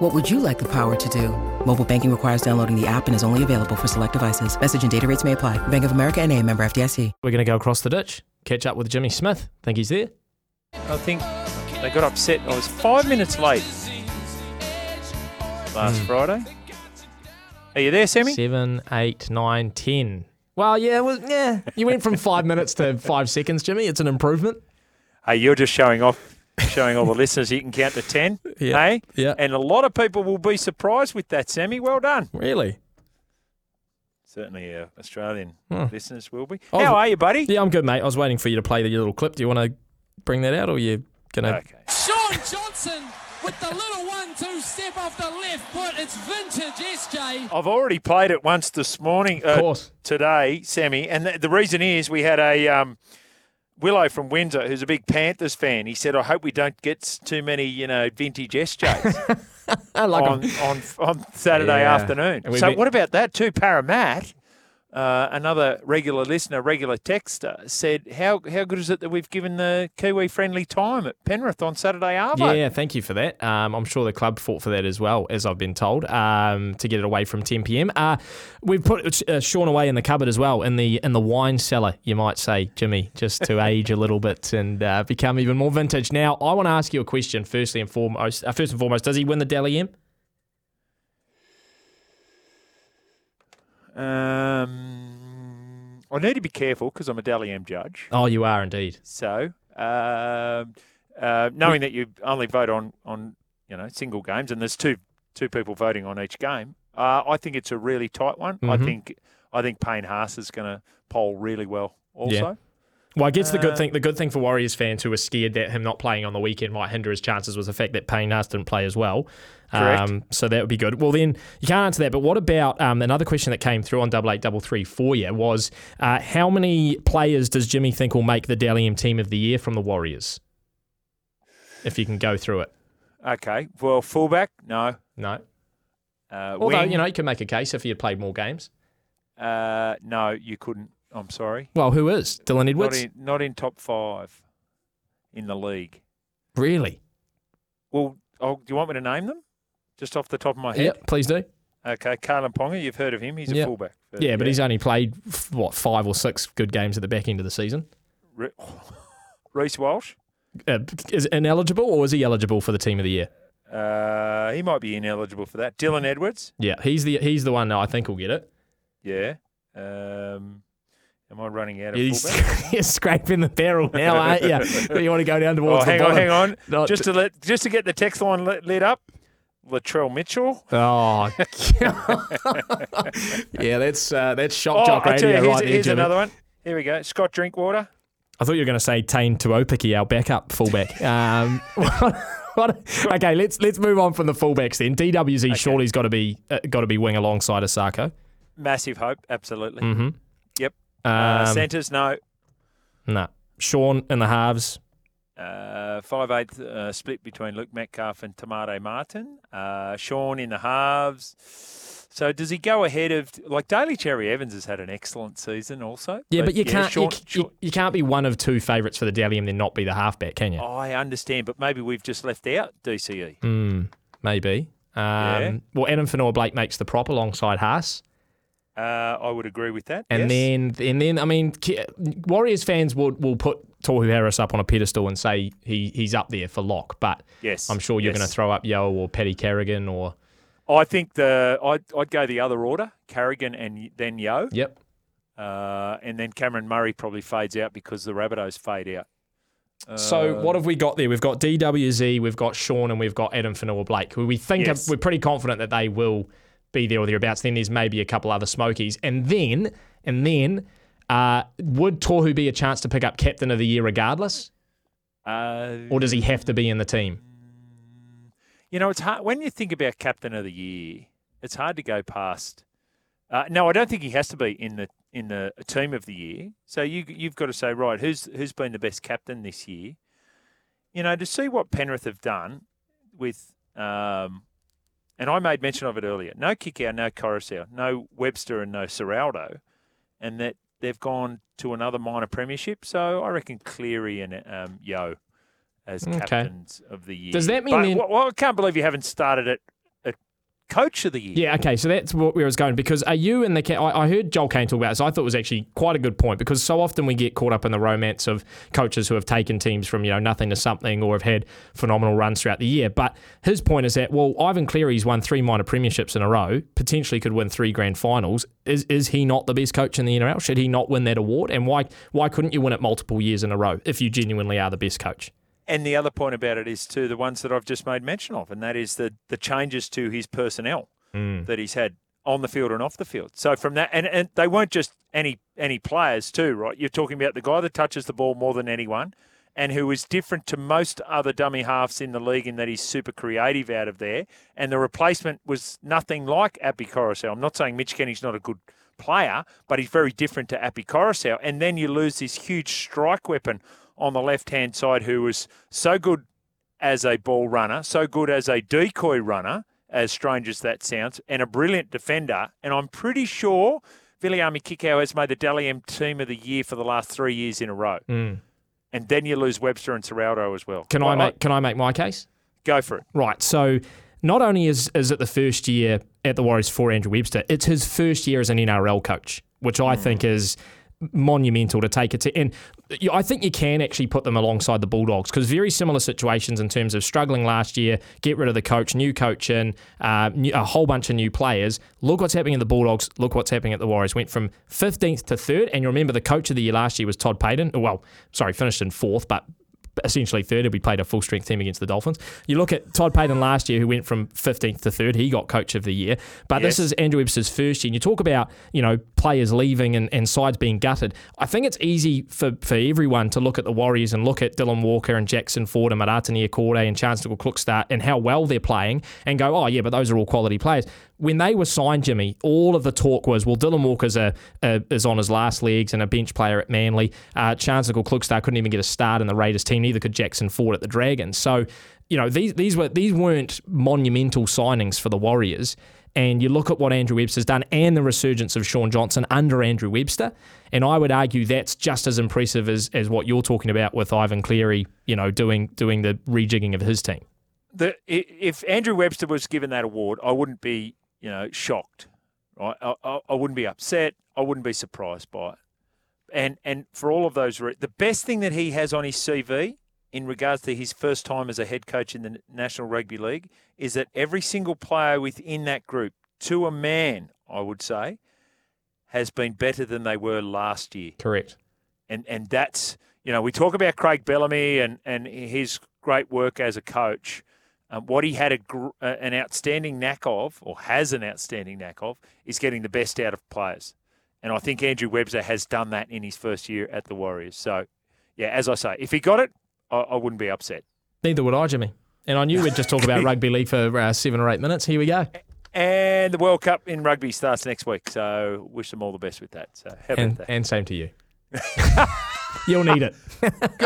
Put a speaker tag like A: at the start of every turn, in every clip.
A: What would you like the power to do? Mobile banking requires downloading the app and is only available for select devices. Message and data rates may apply. Bank of America and a member FDIC.
B: We're going to go across the ditch, catch up with Jimmy Smith. Think he's there?
C: I think they got upset. I was five minutes late last hmm. Friday. Are you there, Sammy?
B: Seven, eight, nine, ten. Well, yeah, well, yeah. You went from five minutes to five seconds, Jimmy. It's an improvement.
C: Hey, you're just showing off, showing all the listeners you can count to ten.
B: Yeah,
C: Hey,
B: yeah.
C: And a lot of people will be surprised with that, Sammy. Well done.
B: Really?
C: Certainly, our Australian
B: Hmm.
C: listeners will be.
B: Oh,
C: How are you, buddy?
B: Yeah, I'm good, mate. I was waiting for you to play the little clip. Do you want to bring that out, or you gonna?
C: Okay.
D: Shaun Johnson with the little one-two step off the left foot. It's vintage SJ.
C: I've already played it once this morning.
B: Of
C: uh,
B: course.
C: today, Sammy, and the, the reason is we had a um, Willow from Windsor who's a big Panthers fan. He said, "I hope we don't get too many, you know, vintage SJs
B: I like
C: on,
B: 'em.
C: on on Saturday
B: Yeah.
C: afternoon." So,
B: been-
C: what about that too? Paramat, uh, another regular listener, regular texter, said, "How how good is it that we've given the Kiwi friendly time at Penrith on Saturday Arvo?"
B: Yeah, thank you for that. Um, I'm sure the club fought for that as well, as I've been told, um, to get it away from 10 p.m. Uh, we've put uh, Shaun away in the cupboard as well, in the in the wine cellar, you might say, Jimmy, just to age a little bit and uh, become even more vintage. Now, I want to ask you a question. Firstly and foremost, uh, first and foremost, does he win the Dally M?
C: Um, I need to be careful because I'm a Dally M judge.
B: Oh, you are indeed.
C: So, um, uh, knowing that you only vote on, on you know single games, and there's two two people voting on each game, uh, I think it's a really tight one. I
B: Mhm.
C: think I think Payne Haas is going to poll really well. Also,
B: Well, I guess the good
C: Uh,
B: thing the good thing for Warriors fans who are scared that him not playing on the weekend might hinder his chances was the fact that Payne Haas didn't play as well.
C: Correct.
B: Um, so that would be good. Well, then you can't answer that. But what about um, another question that came through on double eight double three for you was uh, how many players does Jimmy think will make the Dally M team of the year from the Warriors? If you can go through it.
C: okay. Well, fullback, no.
B: No.
C: Uh,
B: Although
C: wing,
B: you know you can make a case if he had played more games.
C: uh, no, you couldn't. I'm sorry.
B: Well, who is Dylan
C: Not
B: Edwards?
C: in, not in top five in the league.
B: Really?
C: Well, oh, do you want me to name them? Just off the top of my head.
B: Yep. Please do.
C: Okay, Kalyn Ponga, you've heard of him. He's a
B: Yep.
C: fullback. for-
B: Yeah, but he's only played what five or six good games at the back end of the season.
C: Re- Reece Walsh.
B: uh, is ineligible or is he eligible for the team of the year?
C: Uh, he might be ineligible for that. Dylan Edwards.
B: Yeah, he's the he's the one that I think will get it.
C: Yeah. Um, am I running out of fullback?
B: you're scraping the barrel now, aren't you? you want to go down
C: Oh,
B: towards the
C: hang on, hang on.
B: Not-
C: just to let, just to get the text line lit, lit up. Latrell Mitchell.
B: Oh, yeah, that's uh, that's shock
C: Oh,
B: jock
C: tell you,
B: radio
C: here's,
B: right there,
C: here's another one. Here we go. Scott Drinkwater.
B: I thought you were going to say Taine Tuaupiki, our backup fullback. Um, what- okay, let's let's move on from the fullbacks then. DWZ surely's got to be uh, got to be wing alongside Asako.
C: Massive hope. Absolutely.
B: Mm-hmm. Um,
C: uh, centres, no.
B: nah. Shaun in the halves.
C: Uh, five eighth uh, split between Luke Metcalf and Te Maire Martin. Uh, Shaun in the halves. So does he go ahead of like Daly Cherry Evans has had an excellent season also.
B: Yeah, but you can't
C: Shaun-
B: you, you, you can't be one of two favourites for the Dally and then not be the halfback, can you?
C: I understand, but maybe we've just left out DCE.
B: Mm, maybe. Um,
C: Yeah.
B: Well, Addin Fonua-Blake makes the prop alongside Haas,
C: Uh, I would agree with that.
B: and
C: yes.
B: then and then I mean, Warriors fans will will put Tohu Harris up on a pedestal and say he he's up there for lock, but
C: yes,
B: I'm sure you're
C: yes.
B: going to throw up Yeo or Paddy Carrigan or
C: I think the I'd, I'd go the other order: Carrigan and then Yeo,
B: yep.
C: uh, and then Cameron Murray probably fades out because the Rabbitohs fade out.
B: So
C: Uh,
B: what have we got there? We've got DWZ, we've got Shaun, and we've got Addin Fonua-Blake, who we think
C: Yes.
B: are, we're pretty confident that they will be there or thereabouts. Then there's maybe a couple other smokies, and then and then uh, would Tohu be a chance to pick up Captain of the Year regardless,
C: Uh,
B: or does he have to be in the team?
C: You know, it's hard when you think about captain of the year. It's hard to go past. Uh, no, I don't think he has to be in the in the team of the year. So you you've got to say right, who's who's been the best captain this year? You know, to see what Penrith have done with, um, and I made mention of it earlier. No Kikau, no Koroisau, no Webster, and no Ciraldo, and that they've gone to another minor premiership. So I reckon Cleary and um, Yeo as
B: Okay.
C: captains of the year.
B: Does that mean
C: But,
B: then-
C: well, I can't believe you haven't started at coach of the year.
B: Yeah, okay, so that's where I was going because are you and the I, I heard Joel Caine talk about this. I thought it was actually quite a good point because so often we get caught up in the romance of coaches who have taken teams from you know nothing to something or have had phenomenal runs throughout the year. But his point is that well, Ivan Cleary's won three minor premierships in a row, potentially could win three grand finals. Is is he not the best coach in the NRL? Should he not win that award? And why why couldn't you win it multiple years in a row if you genuinely are the best coach?
C: And the other point about it is to the ones that I've just made mention of, and that is the the changes to his personnel mm. that he's had on the field and off the field. So from that, and, and they weren't just any any players too, right? You're talking about the guy that touches the ball more than anyone, and who is different to most other dummy halves in the league in that he's super creative out of there. And the replacement was nothing like Api Koroisau. I'm not saying Mitch Kenny's not a good player, but he's very different to Api Koroisau. And then you lose this huge strike weapon on the left hand side who was so good as a ball runner, so good as a decoy runner, as strange as that sounds, and a brilliant defender. And I'm pretty sure Viliami Kikau has made the Dally M team of the year for the last three years in a row. Mm. And then you lose Webster and Ciraldo as well.
B: Can I
C: Well,
B: make can I make my case?
C: Go for it.
B: Right. So not only is is it the first year at the Warriors for Andrew Webster, it's his first year as an NRL coach, which I think is monumental to take it to. And I think you can actually put them alongside the Bulldogs because very similar situations in terms of struggling last year, get rid of the coach, new coach in, uh, new, a whole bunch of new players. Look what's happening at the Bulldogs. Look what's happening at the Warriors. Went from 15th to third. And you remember the coach of the year last year was Todd Payten. Well, sorry, finished in fourth, but essentially third. We played a full strength team against the Dolphins. You look at Todd Payten last year, who went from 15th to third. He got coach of the year. But this is Andrew Webster's first year. And you talk about, you know, players leaving and, and sides being gutted. I think it's easy for, for everyone to look at the Warriors and look at Dylan Walker and Jackson Ford and Marata Niukore and Charnze Nicoll-Klokstad and how well they're playing and go, oh, yeah, but those are all quality players. When they were signed, Jimmy, all of the talk was, well, Dylan Walker's a, a, is on his last legs and a bench player at Manly. Uh, Charnze Nicoll-Klokstad couldn't even get a start in the Raiders team. Neither could Jackson Ford at the Dragons. So, you know, these these were these weren't monumental signings for the Warriors. And you look at what Andrew Webster's done and the resurgence of Shaun Johnson under Andrew Webster. And I would argue that's just as impressive as, as what you're talking about with Ivan Cleary, you know, doing doing the rejigging of his team.
C: the if Andrew Webster was given that award, I wouldn't be you know shocked, right? I, I, I wouldn't be upset. I wouldn't be surprised by it. And and for all of those, re- the best thing that he has on his CV in regards to his first time as a head coach in the National Rugby League is that every single player within that group, to a man, I would say, has been better than they were last year
B: Correct.
C: and and that's you know we talk about Craig Bellamy and and his great work as a coach. Um, what he had a gr- uh, an outstanding knack of, or has an outstanding knack of, is getting the best out of players. And I think Andrew Webster has done that in his first year at the Warriors. So, yeah, as I say, if he got it, I, I wouldn't be upset.
B: Neither would I, Jimmy. And I knew we'd just talk about rugby league for uh, seven or eight minutes. Here we go.
C: And the World Cup in rugby starts next week. So, wish them all the best with that. So, about
B: And,
C: that?
B: and same to you. You'll need it.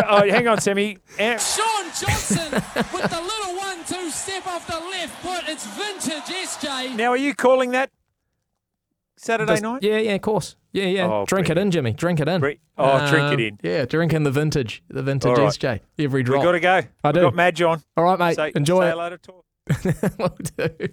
C: oh, hang on, Sammy. Eh,
D: Shaun Johnson with the little one-two step off the left foot. It's vintage SJ.
C: Now, are you calling that Saturday
B: Does-
C: night?
B: Yeah, yeah, of course. Yeah, yeah.
C: Oh,
B: drink it in, Jimmy. Drink it in.
C: Bre- oh, drink it
B: Um,
C: in.
B: Yeah, drink in the vintage, the vintage
C: All right.
B: SJ. Every
C: We
B: drop.
C: got to go.
B: I
C: We've
B: do.
C: got Madge on.
B: All right, mate.
C: Say,
B: Enjoy
C: say
B: it.
C: hello to Tor.
B: Will do.